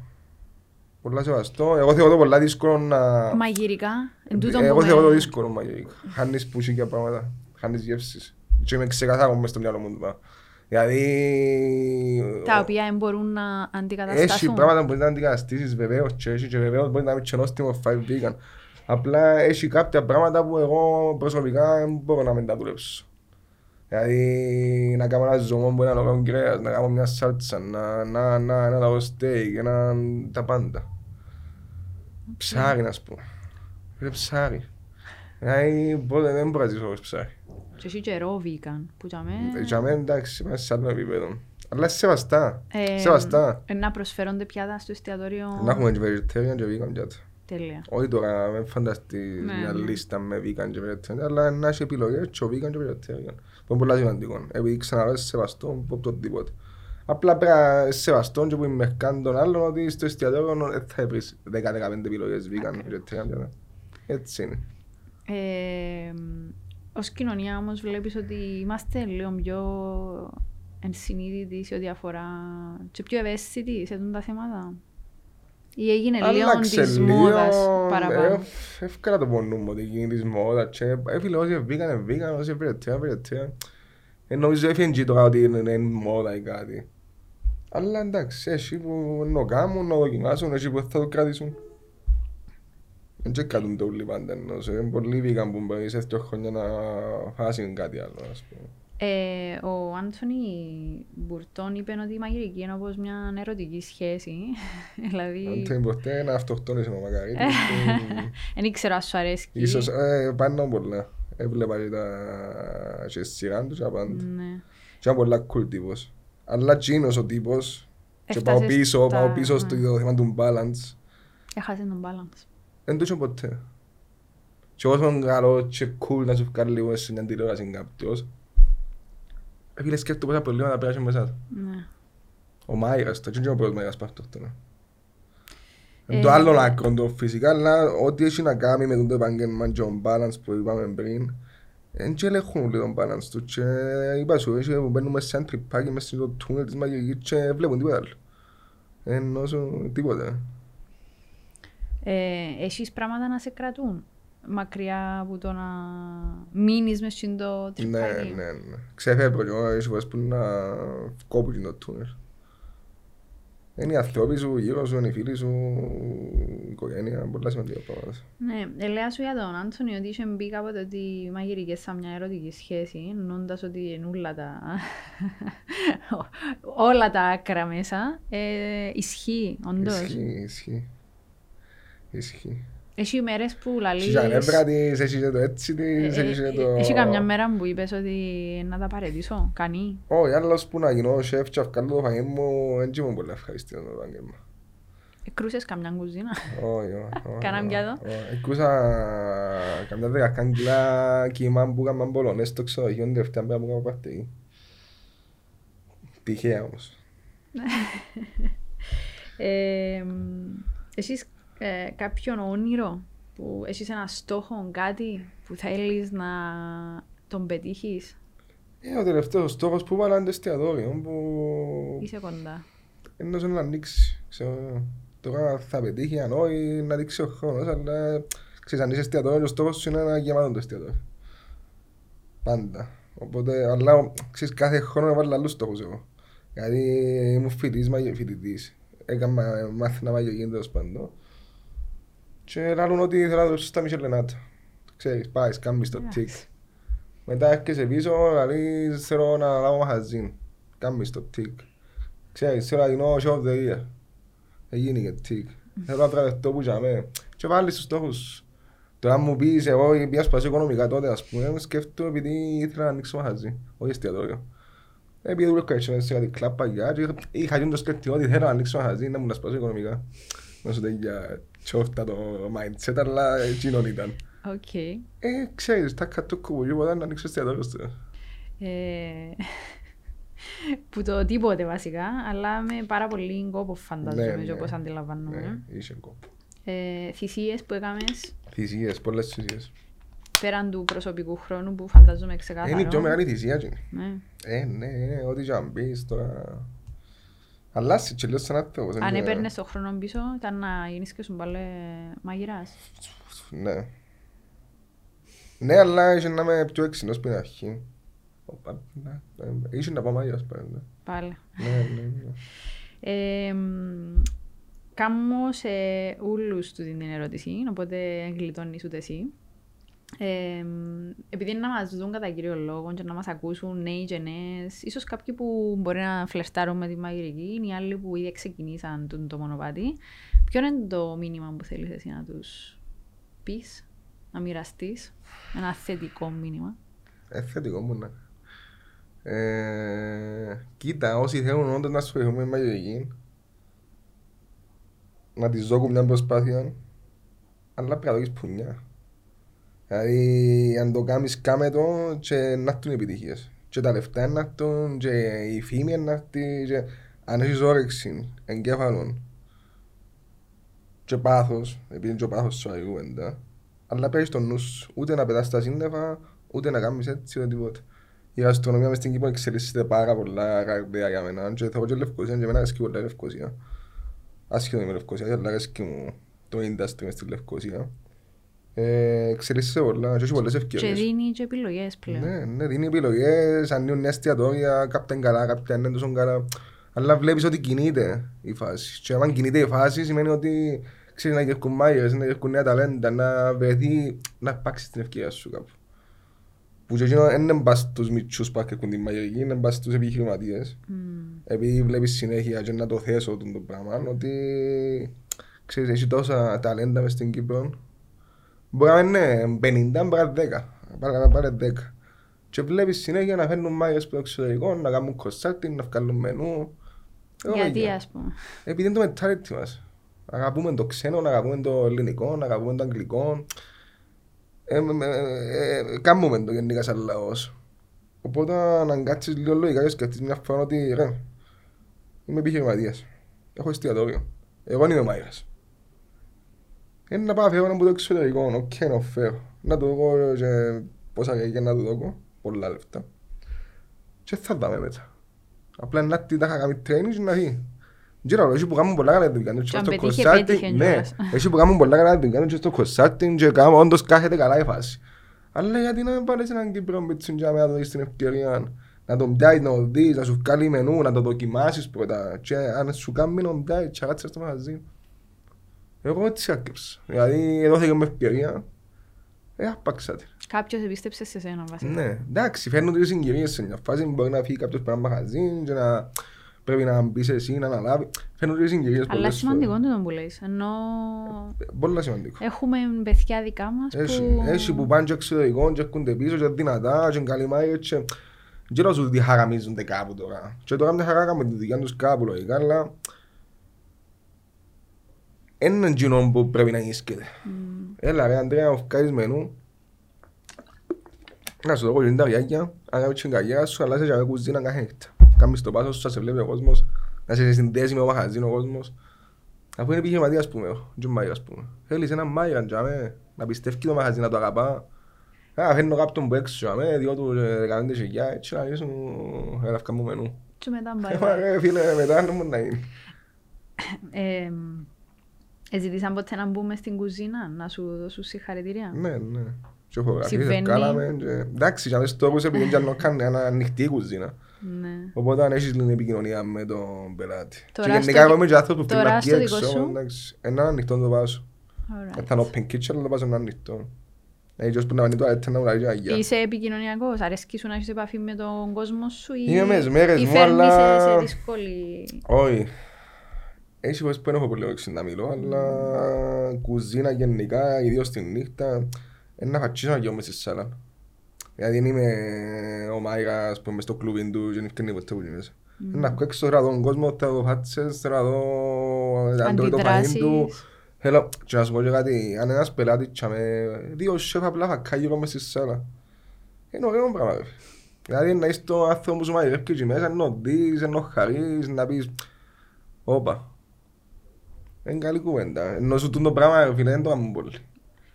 Πολλά σεβαστό. Εγώ θεωρώ το πολλά δύσκολο να... Μαγειρικά, εν τούτο που Εγώ με- θεωρώ το δύσκολο μαγειρικά. Χάνεις πουσί και πράγματα. Χάνεις γεύσεις. Και είμαι ξεκαθαρό μες στο μυαλό μου. το πράγμα. Δηλαδή... Τα οποία δεν μπορούν να Έχει αντικαταστάσουν. πράγματα που μπορείς να αντικαταστήσεις βεβαίως και έχει και βεβαίως μπορείς να μην και νόστιμο 5 vegan. Απλά έχει κάποια πράγματα που εγώ προσωπικά δεν μπορώ να μην τα δουλέψω. Δηλαδή να κάνω ένα ζωμό που είναι να κάνω κρέας, να κάνω μια σάλτσα, να, να, να, ένα λαό στέικ, ένα, τα πάντα. Ψάρι να σου πω. Είναι ψάρι. Δηλαδή πότε δεν μπορώ να ζήσω χωρίς ψάρι. Και εσύ και ρο vegan, που για μέ- Για μένα εντάξει, είμαστε σε άλλο επίπεδο. Αλλά σεβαστά. Ε, Σεβαστά. ε, να προσφέρονται πιάτα στο εστιατόριο. Να έχουμε και vegetarian και vegan πιάτα. Τέλεια. Όχι τώρα, με φανταστείς Ναι, μια ναι. λίστα με vegan και vegetarian, αλλά να έχει επιλογές και ο vegan και vegetarian. Που είναι πολλά σημαντικό. Επειδή ξαναλέω είσαι σεβαστό από οτιδήποτε. Απλά πρέπει να είσαι σεβαστό και που είμαι καν τον άλλον ότι στο εστιατόριο δεν θα βρεις 10-15 επιλογές vegan, vegetarian πιάτα. Έτσι είναι. Ε, ως κοινωνία όμως βλέπεις ότι είμαστε λίγο πιο ενσυνείδητοι σε ό,τι αφορά και πιο ευαίσθητοι σε αυτά τα θέματα. Ή έγινε λίγο Άλλαξε της λίγο, μόδας παραπάνω. ε, Εύκολα το πονούμε ότι γίνει της μόδας και ε, φίλε όσοι είναι vegan είναι vegan, όσοι είναι vegetarian είναι vegetarian. Ε, νομίζω έφυγε και τώρα ότι είναι, είναι μόδα ή κάτι. Αλλά εντάξει, έχει που να κάνουν, να δοκιμάσουν, έχει που θα το κρατήσουν. Δεν και κρατούν το όλοι πάντα εννοώ. Είναι πολλοί vegan που μπορεί σε δύο χρόνια να φάσουν κάτι άλλο, ας πούμε. Ε, ο Άντωνι Μπουρτών είπε ότι η μαγειρική είναι όπως μια ερωτική σχέση. Αν δηλαδή, θέλει ποτέ να αυτοκτόνησε ο Μακαρίτης. δεν ήξερα αν σου αρέσει. Ίσως ε, πάνω πολλά. Έβλεπα και τα και σειράν τους και τα πάντα. Ναι. Και ήταν πολλά cool τύπος. Αλλά εκείνος ο τύπος και πάω Έφτασες πίσω, στα- πάω πίσω στο ναι. θέμα του balance. Έχασες τον balance. Δεν το είχε ποτέ. Και όσο είναι καλό και cool να σου βγάλει λίγο σε μια τηλεόραση κάποιος, ε, φίλε σκέφτομαι πόσα προβλήματα πέρασε μέσα του. Ναι. Ο Μάιρας, το είναι ο πρώτος Μάιρας πάρ' το αυτό. Ε, Είναι το άλλο άκρο το φυσικά, αλλά ό,τι έχει να κάνει με το επάγγελμα και τον balance που είπαμε πριν, δεν και ελέγχουν όλοι τον balance τους και είπα σου, έχει που μπαίνουμε σε ένα τρυπάκι μέσα στο τούνελ της μαγειρικής και βλέπουν τίποτα άλλο. Ενώ σου τίποτα. Ε, έχεις πράγματα να σε κρατούν μακριά από το να μείνεις μες στο το Ναι, τρυπάκι; ναι, ναι. Ξεφεύγω και εγώ, έχει φορές που να βγω από το τούνελ. Είναι οι άνθρωποι σου, γύρω σου, είναι οι φίλοι σου, η οικογένεια, πολλά σημαντικά πράγματα. Ναι, ελέα σου για τον Άντωνη ότι είχε μπει κάποτε ότι οι μαγειρικές σαν μια ερωτική σχέση, εννοώντας ότι είναι όλα τα, όλα τα άκρα μέσα. Ε, ισχύει, όντως. Ισχύει, ισχύει. Ισχύει. Έχει μέρες που λαλείς... Έχει τα νεύρα της, έχει και το έτσι της, Ε, έχει και ε, το... Έχει καμιά μέρα που είπες ότι να τα παρετήσω, κανεί. Όχι, άλλος που να γίνω σεφ και αυκάλω το φαγί μου, δεν είμαι πολύ ευχαριστήριο με το επάγγελμα. Εκρούσες καμιά κουζίνα. Όχι, όχι, όχι. Κάναμε κι άλλο. όχι. Εκούσα καμιά δεκακάν κιλά κύμα που έκαναν πολωνές στο ξενοδοχείο την τελευταία μέρα που έκανα παρτί. Τυχαία όμως. Ε, έχεις ε, κάποιον όνειρο που έχεις ένα στόχο, κάτι που θέλεις να τον πετύχεις; Ε, ο τελευταίος στόχος που βάλα είναι το εστιατόριο που Είσαι κοντά. εννοούσε να ανοίξει. Ξέρω, τώρα θα πετύχει αν όχι να δείξει ο χρόνος, αλλά ξέρεις αν είσαι εστιατόριος ο στόχος σου είναι να γεμάτο το εστιατόριο. Πάντα. Οπότε, αλλά ξέρεις κάθε χρόνο να βάλω άλλους στόχους εγώ. Γιατί ήμουν φοιτητής, μαγε- φοιτητής. Έκανα μάθηνα μαγειρική τέλος πάντων. Και λάλλον ότι ήθελα να δώσω στα Μισελενάτα. Ξέρεις, πάεις, κάνεις το τικ. Εντάξει. Μετά έρχεσαι πίσω, δηλαδή θέλω να λάβω μαχαζίν. Κάνεις το τικ. Ξέρεις, θέλω να γίνω show of the year. Έγινε και τικ. Θέλω να τραβευτώ που είχαμε. Και βάλεις τους στόχους. σου. Τώρα αν μου πεις εγώ πήγα σπασί οικονομικά τότε ας πούμε, σκέφτομαι επειδή ήθελα να ανοίξω μαχαζί, όχι εστιατόριο. Επειδή δουλεύω έτσι σε κάτι κλαπ παγιά και είχα- είχα γίνει το σκέφτημα ότι θέλω να ανοίξω μαχαζί να μου να σπάσω οικονομικά. Να σου τέτοια τσόφτα το mindset, αλλά εκείνον ήταν. Οκ. Ε, ξέρεις, τα κάτω κουμπουλιού ποτέ να ανοίξω εστιατόριο στο. Ε, που το τίποτε βασικά, αλλά με πάρα πολύ κόπο φαντάζομαι Ναι, και ναι. όπως αντιλαμβάνομαι. Ναι, είχε κόπο. Ε, θυσίες που έκαμες Θυσίες, πολλές θυσίες. πέραν του προσωπικού χρόνου που φαντάζομαι ξεκάθαρο. Είναι η πιο μεγάλη θυσία εκείνη. Ναι. Ε, ναι, ναι, ό,τι και αν πεις τώρα. Αλλάζει και λίγο σαν άνθρωπος. Αν είναι- έπαιρνες τον χρόνο πίσω, ήταν να γίνεις και σου πάλι μαγειράς. Ναι. Ναι, αλλά είχε να είμαι πιο έξινος πριν αρχή. Οπα, ναι, ναι. Είχε να πάω μάγειρας πάλι. ναι. Πάλι. Ναι, ναι, ναι. Ε, μ, Κάμω σε όλους του την ερώτηση, οπότε γλιτώνεις ούτε εσύ. Ε, μ, επειδή είναι να μας δουν κατά κύριο λόγο και να μας ακούσουν νέοι και νέες, ίσως κάποιοι που μπορεί να φλερτάρουν με τη μαγειρική, είναι οι άλλοι που ήδη ξεκινήσαν το, το μονοπάτι. Ποιο είναι το μήνυμα που θέλεις εσύ να τους πεις, να μοιραστείς, ένα θετικό μήνυμα; Ε, θετικό μου, ναι. Ε, κοίτα, όσοι θέλουν όντως να ασχοληθούν με μαγειρική, να της δώκουν μια προσπάθεια, αλλά πρέπει να δώσεις πουνιάς. Δηλαδή, αν το κάνεις κάμε το και να έρθουν οι επιτυχίες. Και τα λεφτά να έρθουν και η φήμη να έρθει και αν έχεις όρεξη, εγκέφαλον και πάθος, επειδή είναι και ο πάθος σου η κουβέντα, αλλά πρέπει στο νου σου, ούτε να πετάς τα σύννεφα, ούτε να κάνεις έτσι, ούτε τίποτα. Η γαστρονομία μες στην Κύπρο εξελίσσεται πάρα πολλά καρδιά για μένα και θέλω και Λευκοσία και εμένα αρέσκει πολλά η Λευκοσία. Άσχετο με Λευκοσία, αλλά αρέσκει μου το industry μες στη Λευκοσία. Ε, εξελίσσεται πολλά και έχει πολλές Και ευκαιρίες. δίνει και επιλογές πλέον. Ναι, ναι, δίνει επιλογές, ανοίγουν νέας εστιατόρια, κάποια είναι καλά, κάποια είναι τόσο καλά. Αλλά βλέπεις ότι κινείται η φάση. Και αν κινείται η φάση σημαίνει ότι ξέρεις να γερκούν μάγειρες, να γερκούν νέα ταλέντα, να βρεθεί, να υπάρξει την ευκαιρία σου κάπου. Που και εκείνο δεν είναι μπας στους μητσούς που αρκετούν την μαγειρική, είναι μπας στους επιχειρηματίες. Μμ. Επειδή βλέπεις συνέχεια και να το θέσω τον το πράγμα, ότι ξέρεις, έχει τόσα ταλέντα μες στην Κύπρο. Μπορεί να είναι 50, μπορεί να είναι 10, πάρε να πάρε 10. Και βλέπεις συνέχεια να φέρνουν μάγειρες από το εξωτερικό, να κάνουν consulting, να βγάλουν μενού. Εγώ, Γιατί παιδιά, ας πούμε. Επειδή είναι το mentality μας. Αγαπούμε το ξένο, αγαπούμε το ελληνικό, αγαπούμε το αγγλικό. Ε, ε, ε, ε, κάνουμε το γενικά σαν λαός. Οπότε αν κάτσεις λίγο λογικά και σκεφτείς μια φορά ότι ρε, είμαι επιχειρηματίας. Έχω εστιατόριο. Εγώ δεν είμαι μάγειρας. Είναι να πάω φέρω από το εξωτερικό, οκ, να φέρω. Να το δω και πόσα και να το δω, πολλά λεφτά. Και θα δάμε μετά. Απλά να έρθει τα είχα κάνει training και να φύγει. Γύρω, έχει που κάνουν πολλά καλά δουλειά. Και Και αν στο πετύχει, consulting, πέτυχε Ναι, κιόλας. έχει που κάνουν πολλά καλά δουλειά και στο consulting και κάνουν όντως κάθεται καλά η φάση. Αλλά γιατί να μην πάρεις έναν Κύπρο μπιτσιν και να δεις την ευκαιρία να τον πιάσεις, να το δεις, να σου βγάλει μενού, να το δοκιμάσεις πρώτα και αν σου κάνει να πιάσεις, τσαράτσε στο μαγαζί. Εγώ έτσι άκυψα. Δηλαδή δόθηκε μου ευκαιρία, ε, άπαξα την. Κάποιος επίστεψε σε σένα βασικά. Ναι, εντάξει, φέρνουν τρεις συγκυρίες σε μια φάση, μπορεί να φύγει κάποιος από ένα μαγαζί και να πρέπει να μπεις εσύ, να αναλάβει. Φέρνουν τρεις συγκυρίες Αλλά πολλές σημαντικό φορές. είναι το που λες. Ενώ Πολλά σημαντικό. έχουμε παιδιά δικά μας Έχει, που... έχει που πάνε και εξωτερικό και έρχονται πίσω και δυνατά και είναι καλοί μάγειρες και και λέω σου ότι χαραμίζονται κάπου τώρα. Και τώρα μια χαρά κάνουν τη δουλειά τους κάπου λογικά, αλλά είναι εκείνο που πρέπει να ίσκεται. Μμ. Έλα ρε Αντρέα, μου βγάλεις μενού. Να σου δω κολλήν τα βιάκια, αν κάνεις την καριέρα σου, αλλά σε και κουζίνα κάθε νύχτα. Κάνεις το πάσο σου, να σε βλέπει ο κόσμος, να σε συνδέσει με το μαχαζί ο κόσμος. Αφού είναι επιχειρηματίας πούμε, εγώ, και μάγειρα ας πούμε. Θέλεις έναν μάγειρα τζάμε, να πιστεύει το μαχαζί, να το αγαπά. Α, φέρνω κάποιον που έξω τζάμε, δυο του ε, 15 χιλιά, έτσι να λύσουν, έλα φκάμου μενού. Και μετά Ε, μπάει. μα, ρε, φίλε, μετά δεν μου να είναι. Ε, Εζητήσαν ποτέ να μπούμε στην κουζίνα, να σου δώσουν συγχαρητήρια; Ναι, ναι. Και φωτογραφίες Συμβαίνει. βγάλαμε και... Εντάξει, για μέσα στόχους επειδή δεν να κάνει ένα ανοιχτή κουζίνα. Ναι. Οπότε αν έχεις λίγη επικοινωνία με τον πελάτη. Τώρα και στο γενικά δι- εγώ είμαι και άνθρωπος που τώρα θέλει να στο βγει δικό έξω. σου. εντάξει, Ένα ανοιχτό το βάζω. Alright. Δεν θα είναι open kitchen, αλλά το βάζω ένα ανοιχτό. Έτσι ώστε που να βαίνει το αέτα να μου λέει αγιά. Είσαι επικοινωνιακός, αρέσκει σου να έχεις επαφή με τον κόσμο σου ή, Είμαι μες τις μέρες ή μου, φέρνεις αλλά- σε, σε δύσκολη... Όχι. Έχει φορές που δεν έχω πολύ όξη να μιλώ, αλλά κουζίνα γενικά, ιδίως τη νύχτα, είναι να φατσίσω να γιώμαι στη σάλα. Δηλαδή δεν είμαι ο Μάικας που είμαι στο κλουβί του και δεν φτιάχνει ποτέ που είμαι μέσα. Είναι να ακούω έξω, θέλω να δω τον κόσμο, θέλω να δω φάτσες, θέλω να δω αν το το φαΐν του. Αντιδράσεις. Θέλω, και να σου πω και κάτι, αν ένας πελάτης τσάμε, δύο σεφ απλά φακά γύρω μες στη σάλα. Είναι ωραίο πράγμα. ρε. Δηλαδή να είσαι το άνθρωπο που σου μαγειρεύει εκεί μέσα, να δεις, να χαρείς, να πεις, όπα. Είναι καλή κουβέντα. Ενώ σου τούν το πράγμα, ρε φίλε, δεν το κάνουν πολύ.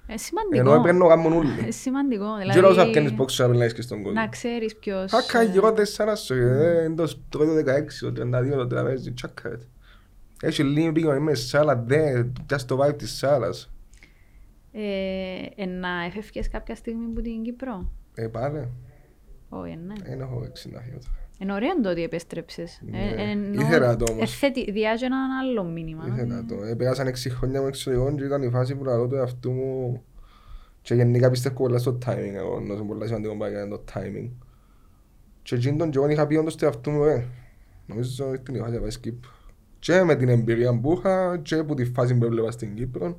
Ε, σημαντικό. Ενώ έπρεπε να το κάνουν όλοι. Ε, σημαντικό. Και όλα όσα Δηλαδή, πιάνεις πόξο να μιλάεις και στον κόσμο. να ξέρεις ποιος... Φάκα ε, γύρω τέσσερα σου, ε, είναι το τρώει το 16, το 32, το τραπέζι, τσάκα. ρε. Έχει λίγη επικοινωνία με σάλα, δε, πιάσεις το vibe της σάλας. ε, ε, να εφεύγες κάποια στιγμή από την Κύπρο; Ε, πάρε. Όχι, ναι. Δεν έχω έξι να φύγω τώρα. Είναι ωραίο το ότι επέστρεψες. Ναι. Ε, ενώ- Ήθελα το όμως. Εθέτει- διάζει έναν άλλο μήνυμα. Ήθελα το. Ε, Πέρασαν έξι χρόνια μου εξωτερικών και ήταν η φάση που λαλώ του εαυτού μου και γενικά πιστεύω πολλά στο timing εγώ, ενώ είναι πολλά σημαντικό πράγμα είναι το timing. Και εκείνον τον καιρό είχα πει όντως στο εαυτού μου, ε, νομίζω ότι την είχα και πάει skip. Και με την εμπειρία που είχα και που τη φάση που έβλεπα στην Κύπρο,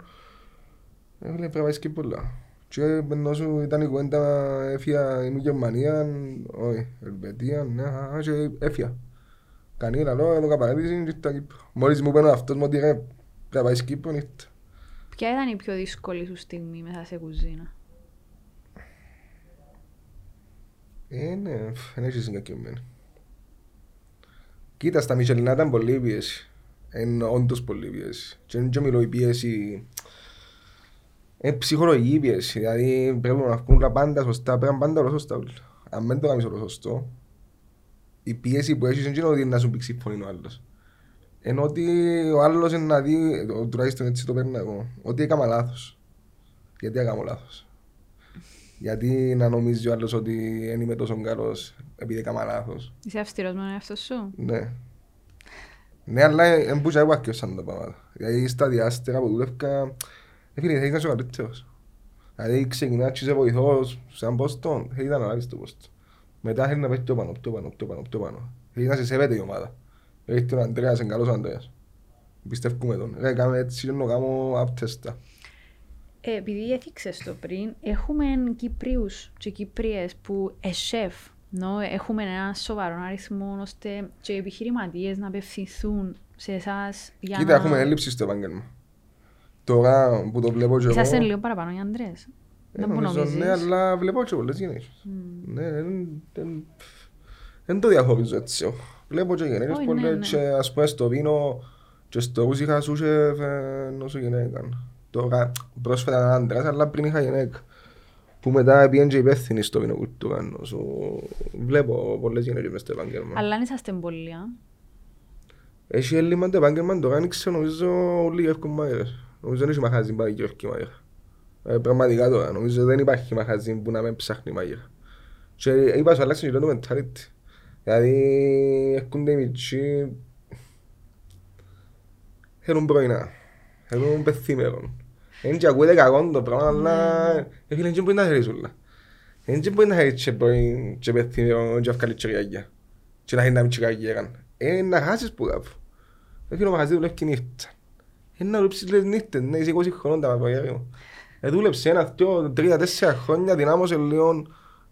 έβλεπα πρέπει να πάει skip πολλά. Και ενώ σου ήταν η κουβέντα, έφυγα, ήμουν Γερμανία, όχι, Ελβετία, ναι, α, και έφυγα. Κανεί λαλό, έδωκα παρέτηση και ήρθα Κύπρος. Μόλις μου πένω αυτός μου ότι ρε, πρέπει να πάει Κύπρο, ήρθα. Ποια ήταν η πιο δύσκολη σου στιγμή μέσα σε κουζίνα; Ε, ναι, φ, δεν έχει συγκεκριμένη. Κοίτα, στα Μιχελινά ήταν πολύ πίεση. Είναι όντως πολύ πίεση. Και δεν και μιλώ η πίεση... Είναι ψυχολογική πίεση. Δηλαδή πρέπει να βγουν τα πάντα σωστά, πρέπει να πάντα όλα σωστά. όλα. Αν δεν το κάνεις όλο σωστό, η πίεση που έχεις δεν είναι ότι να σου πήξει φωνή ο άλλος. Ενώ ότι ο άλλος είναι να δει, το- τουλάχιστον έτσι το παίρνω εγώ, ότι έκανα λάθος. Γιατί έκανα λάθος. Γιατί να νομίζει ο άλλος ότι δεν είμαι τόσο καλός επειδή έκανα λάθος. Είσαι αυστηρός με τον εαυτό σου. Ναι. Ναι, αλλά δεν μπορούσα εγώ και σαν τα πράγματα. Δηλαδή στα διάστερα που δούλευκα, ε, φίλε, θέλεις να είσαι ο καλύτερος. Δηλαδή ξεκινάς και είσαι βοηθός σαν πόστον, θέλεις να αναλάβεις το πόστο. Μετά θέλεις να πας πιο πάνω, πιο πάνω, πιο πάνω, πιο πάνω. Θέλεις να σε σέβεται η ομάδα. Έχεις τον Αντρέας, είναι καλός ο Αντρέας. Πιστεύουμε τον. Ρε, κάμε έτσι και να κάνω απτέστα. Ε, επειδή έθιξες το πριν, έχουμε Κυπρίους και Κυπρίες που ε σεφ, νο, έχουμε ένα σοβαρό αριθμό ώστε και οι επιχειρηματίες να απευθυνθούν σε εσάς για Κοίτα, να... έχουμε έλλειψη στο επάγγελμα. Τώρα που το βλέπω και εγώ... Είσαστε λίγο παραπάνω οι Ανδρές. Ε, Δεν μου νομίζω, νομίζεις. Ναι, αλλά βλέπω και πολλές γυναίκες. Ναι, δεν- δεν- δεν το διαχωρίζω έτσι. εγώ. Βλέπω και γυναίκες Όχι, πολλές ναι, ναι. και ας πούμε στο βίνο και στο ρούζι είχα σου σεφ ενός γυναίκα. Τώρα πρόσφατα έναν άντρας, αλλά πριν είχα γυναίκα. Που μετά πήγαινε και υπεύθυνη στο βίνο κουλτούρα. Νόσο βλέπω πολλές γυναίκες μες στο επάγγελμα. Αλλά αν είσαστε πολλοί, α. Έχει έλλειμμα το επάγγελμα, τώρα άνοιξε νομίζω όλοι οι γεύκουν μάγειρες. Νομίζω δεν έχει μαχαζί πάει και γεύκει μάγειρα. Ε, πραγματικά τώρα, νομίζω δεν υπάρχει μαχαζί που να μην ψάχνει μάγειρα. Και είπα σου αλλάξει και το mentality. Δηλαδή, έρχονται οι μητσοί, θέλουν πρωινά, θέλουν πεθήμερον. Είναι και ακούγεται κακό το πράγμα, αλλά ε, φίλε, δεν μπορεί να θέλεις όλα. Δεν μπορεί να θέλεις και πρωί και πεθήμερον και αυκάλεις και γιαγιά. Και να θέλεις να μην και καγιέραν. Ε, να χάσεις που κάπου. Δεν φίλο μαγαζί δουλεύει και νύχτα. Ε, να δουλέψεις λες νύχτες, ναι, είσαι 20 χρόνων τα παπαγιάρι μου. Ε, δούλεψε ένα, δυο, τρία, τέσσερα χρόνια, δυνάμωσε λίγο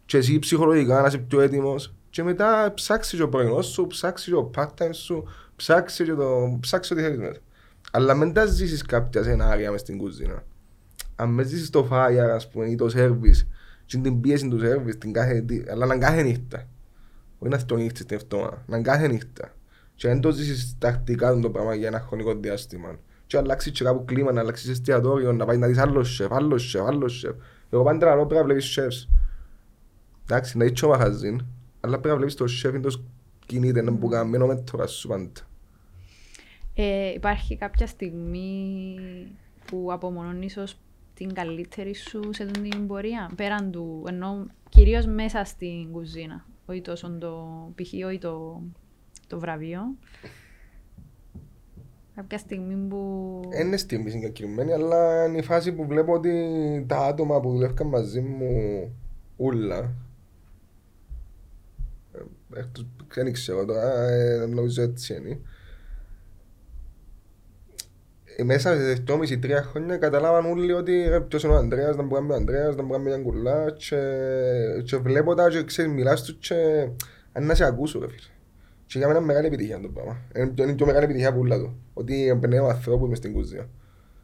και εσύ ψυχολογικά να είσαι πιο έτοιμος και μετά ψάξει και ο πρωινός σου, ψάξει και ο part-time σου, ψάξει και το... ψάξει ό,τι θέλεις μέσα. Αλλά μην τα ζήσεις κάποια σενάρια μες στην κουζίνα. Αν μες ζήσεις το fire, ας πούμε, ή το service, και την πίεση του service, την κάθε, τι- αλλά να κάθε νύχτα. Όχι να το νύχτες την εβδομάδα, να κάθε νύχτα. Και δεν το ζήσεις τακτικά το πράγμα για ένα χρονικό διάστημα. Και αλλάξεις και κάπου κλίμα, να αλλάξεις εστιατόριο, να πάει να δεις άλλος σεφ, άλλος σεφ, άλλος σεφ. Εγώ πάντα λέω πρέπει να βλέπεις σεφς. Εντάξει, να είσαι ο μαχαζίν, αλλά πρέπει να βλέπεις το σεφ είναι το κινείται, να που κάνει, με τώρα σου πάντα. Ε, υπάρχει κάποια στιγμή που απομονώνεις ως την καλύτερη σου σε αυτή την πορεία, πέραν του, ενώ κυρίως μέσα στην κουζίνα, όχι τόσο το π.χ. όχι το, το βραβείο. Κάποια στιγμή που... Δεν είναι στιγμή συγκεκριμένη, αλλά είναι η φάση που βλέπω ότι τα άτομα που δουλεύκαν μαζί μου ούλα ε, εκτός, δεν ξέρω τώρα, ε, νομίζω έτσι είναι. Ε, Μέσα σε 2,5-3 χρόνια καταλάβαν όλοι ότι ρε, ποιος είναι ο Ανδρέας, να μπορούμε ο Ανδρέας, να μπορούμε μια κουλά και, και βλέπω τα και ξέρεις μιλάς τους και αν να σε ακούσω ρε φίλε. Και για μένα είναι μεγάλη επιτυχία το πράγμα. Είναι είναι η πιο μεγάλη επιτυχία που όλα του. Ότι εμπνέω ανθρώπους μες στην κουζίνα.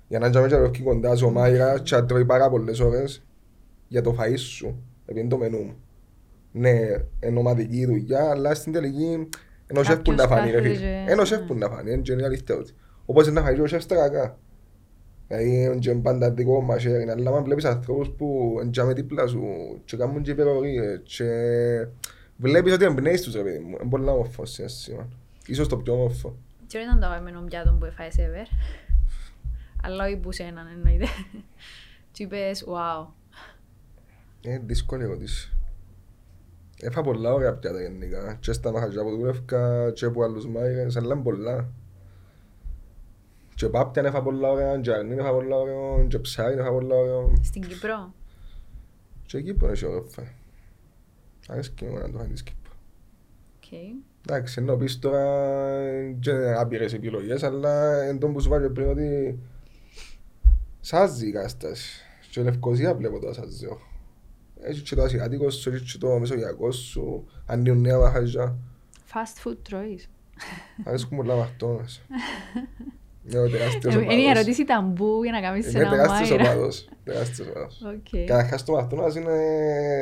Για να τζάμε και ρόφκι κοντά σου ο Μάιρα και να τρώει πάρα πολλές ώρες για το φαΐς σου, επειδή είναι το μενού μου. Ναι, είναι ομαδική δουλειά, αλλά στην τελική ενώ σεφ που Κάποιος να φάνει ρε κάθεται φίλε. και- Ενώ σεφ που να φάνει, είναι και είναι η αλήθεια ότι. Όπως είναι να φάει και ο σεφ στα κακά. Δηλαδή είναι και πάντα δικό μας sharing, αλλά αν βλέπεις ανθρώπους που είναι δίπλα σου και κάνουν και υπερορίες και βλέπεις ότι εμπνέεις τους ρε παιδί μου. Είναι πολύ όμορφο συναίσθημα. Ίσως το πιο όμορφο. Τι ήταν το αγαπημένο πιάτο που έφαγες ever. Αλλά όχι που σε έναν εννοείται. Και είπες, wow. Είναι δύσκολη ερώτηση. Έφα πολλά ωραία πιάτα γενικά. Και στα μαχαζιά που δούλευκα και από άλλους μάγειρες, αλλά είναι πολλά. Και πάπτιαν έφα πολλά ωραία, και αρνίν έφα πολλά ωραία, και ψάριν έφα πολλά ωραία. Στην Κύπρο; Και εκεί που είναι ωραίο φάει. Αρέσκει μου να το φάει της Κύπρου. Οκ. Εντάξει, ενώ πεις τώρα και είναι άπειρες επιλογές, αλλά εν τόν που σου βάλει πριν ότι σάζεις η κατάσταση. Και η Λευκοσία βλέπω τώρα σάζεις. εγώ. Έχει και το ασιατικό σου, έχει και το μεσογειακό σου, ανοίγουν νέα μαχαζιά. Fast food τρώεις. Αρέσκουν πολλά μαχτώνες. Είμαι τεράστιος Ε, Είναι η οπαδός. ερώτηση ταμπού για να κάνεις Είμαι ένα τεράστιος μάιρα. οπαδός. Τεράστιος οπαδός. Οκ. Καταρχάς το μαχτώνας είναι...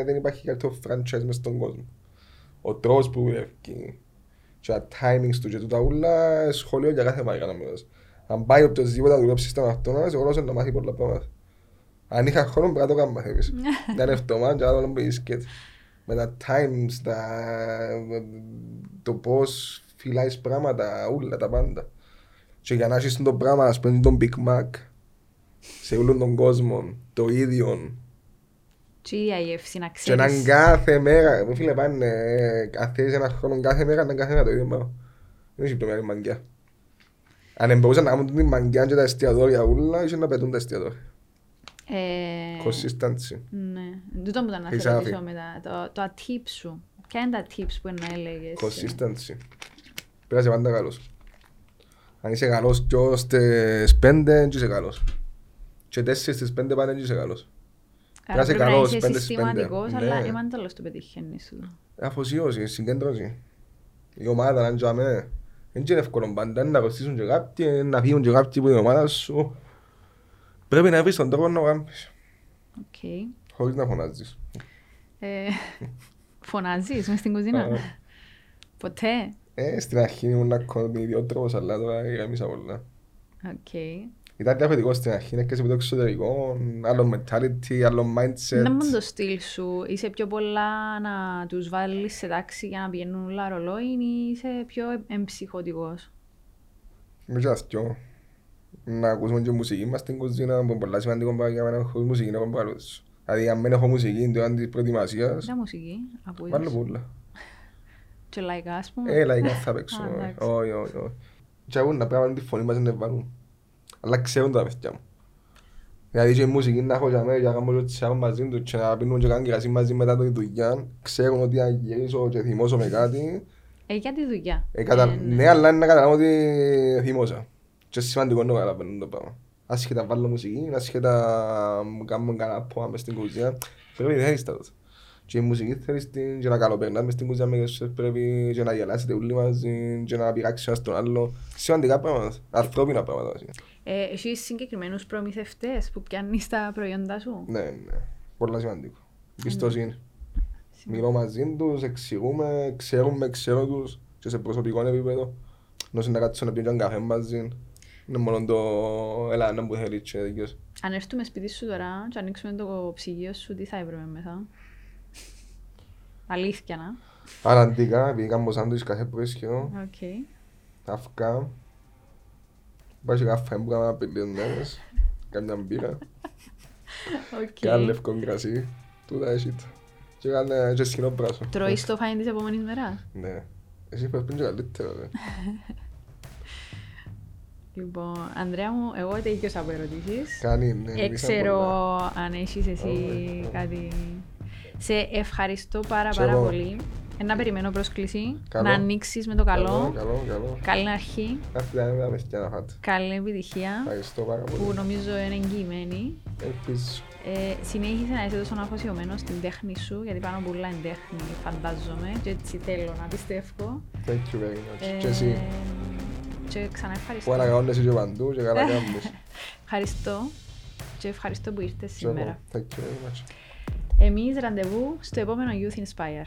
δεν υπάρχει καλύτερο franchise μες στον κόσμο. Ο τρόπος που δουλεύει και τα timings του και τούτα ούλα σχολείο για κάθε μάγκα να μιλάς. Αν πάει οποιοςδήποτε να δουλέψει στα μαχτώνας, εγώ να μάθει πολλά πράγματα. Αν είχα χρόνο πρέπει να το κάνω μαθαίνεις. Δεν είναι εβδομάδα και άλλο μπει σκέτ. Με τα times, τα... το πώς φυλάεις πράγματα, ούλα τα πάντα. Και για να έχεις το πράγμα, ας πούμε τον Big Mac, σε όλον τον κόσμο, το ίδιο, Τι η αγεύση να και να ξέρεις. κάθε μέρα, μου φίλε πάνε, ε, αν θέλεις ένα χρόνο κάθε μέρα, να κάθε μέρα το ίδιο πράγμα. Δεν έχει πλέον μαγκιά. Αν μπορούσαν να κάνουν την μαγκιά και τα εστιατόρια ούλα, ίσως να πετούν τα εστιατόρια. Ε, Consistency. Ναι. Τούτο μου ήταν να Έχεις σε άθη. ρωτήσω μετά. Το, το ατύπ σου. Ποια είναι τα tips που να έλεγες; Consistency. Πρέπει να είσαι πάντα καλός. Αν είσαι καλός και στις πέντε, δεν είσαι καλός. Και τέσσερις στις πέντε πάνε, δεν είσαι καλός. Άρα να είσαι πρέπει να καλός, είσαι πέντε στις πέντε. συστηματικός, αλλά Ναι. είμαι τέλος το πετυχαίνεις σου. Αφοσίωση, συγκέντρωση. Η ομάδα αν τζάμε, δεν είναι εύκολο πάντα είναι να κοστίσουν και κάποιοι, είναι να φύγουν και κάποιοι που είναι η ομάδα σου. Πρέπει να βρεις τον τρόπο να το κάνεις, Οκ. χωρίς να φωνάζεις. Ε, Φωνάζεις μες στην κουζίνα; Α. Ποτέ. Ε, στην αρχή ήμουν να κάνω την ιδιότροπος, αλλά τώρα γαμίσα πολλά. Οκ. Ήταν διαφορετικό στην αρχή, είναι και σε το εξωτερικό, άλλο mentality, άλλο mindset. Δεν μου το στυλ σου. Είσαι πιο πολλά να τους βάλεις σε τάξη για να πηγαίνουν όλα ρολόι ή είσαι πιο εμψυχωτικός; Είμαι και αυτιό. Να ακούσουμε και μουσική μας στην κουζίνα, που είναι πολλά σημαντικό πράγμα για μένα, χωρίς μουσική να έχω παρούτηση. Δηλαδή, αν δεν έχω μουσική, το αν της προετοιμασίας, Ποια μουσική ακούεις. βάλω πουλα. Και λαϊκά ας πούμε. Ε, λαϊκά θα παίξω. Α, εντάξει. Όχι, όχι, όχι. Και αγούν να πρέπει να τη φωνή μας να βάλουν. Αλλά ξέρουν τα παιδιά μου. Δηλαδή και η μουσική να έχω για μένα, για να κάνω και τσάω μαζί τους και να πίνουν και κάνουν κρασί μαζί μετά τη δουλειά. Ξέρουν ότι αν γυρίσω και θυμώσω με κάτι, Ε, για τη δουλειά. ε, κατα... Ε, ναι, αλλά είναι να καταλάβω ότι θυμώσα. Και σημαντικό να καταλαβαίνουν το πράγμα. Άσχετα βάλω μουσική, άσχετα μου κάνουν κανένα πόα μες στην κουζιά, πρέπει να θέλεις τα τότε. Και η μουσική θέλεις την, και να καλοπερνάς μες στην κουζιά με γεσσές πρέπει και να γελάσετε όλοι μαζί και να πειράξει ένας τον άλλο. Σημαντικά πράγματα, ανθρώπινα πράγματα. βασικά. Ε, έχεις συγκεκριμένους προμηθευτές που πιάνεις τα προϊόντα σου; Ναι, ναι, πολλά σημαντικό. Πιστοσύνη. Μιλώ μαζί τους, εξηγούμε, ξέρουμε, ξέρω τους και σε προσωπικό επίπεδο. Νόσο να κάτσω να πιω και έναν καφέ μαζί. Είναι μόνο το έλα να μου θέλει και δικαιώς. Αν έρθουμε σπίτι σου τώρα και ανοίξουμε το ψυγείο σου, τι θα έβρεπε μέσα. Αλήθεια να. Αναντικά, επειδή κάνω σάντουιτς κάθε πρωί σχεδόν, Οκ. αυκά. Πάει και καφέ που κάνα πελίον μέρες, κάμια μπύρα, Οκ. και ένα λευκό κρασί, τούτα έχει τα. Και κάνε και σκηνό πράσο. Τρώεις το φάιν της επόμενης μέρας; Ναι. Εσύ πρέπει να είναι καλύτερο, ρε. Λοιπόν, Ανδρέα μου, εγώ τελείωσα από ερωτήσεις. Κάνει, ναι. Ε, μιλήσαμε ξέρω πολλά. αν έχεις εσύ Όχι, όχι. κάτι. Σε ευχαριστώ πάρα Και πάρα εγώ. πολύ. Ένα περιμένω πρόσκληση. Καλό. Να ανοίξεις με το καλό. Καλό, καλό. Καλή αρχή. Αυτή ήταν μια παιδιά να φάτε. Καλή επιτυχία. Ευχαριστώ πάρα Που πολύ. νομίζω είναι εγγυημένη. Ελπίζω. Ε, συνέχισε να είσαι τόσο αφοσιωμένος στην τέχνη σου, γιατί πάνω πολλά είναι τέχνη, φαντάζομαι, και έτσι θέλω να πιστεύω. Thank you very much. Ε, Και εσύ. Και ξανά Που ευχαριστώ. ανακαώνεσαι και παντού και καλά κάνεις. Ευχαριστώ και ευχαριστώ που ήρθες Και εγώ. σήμερα. Thank you very much. Εμείς ραντεβού στο επόμενο Youth Inspire.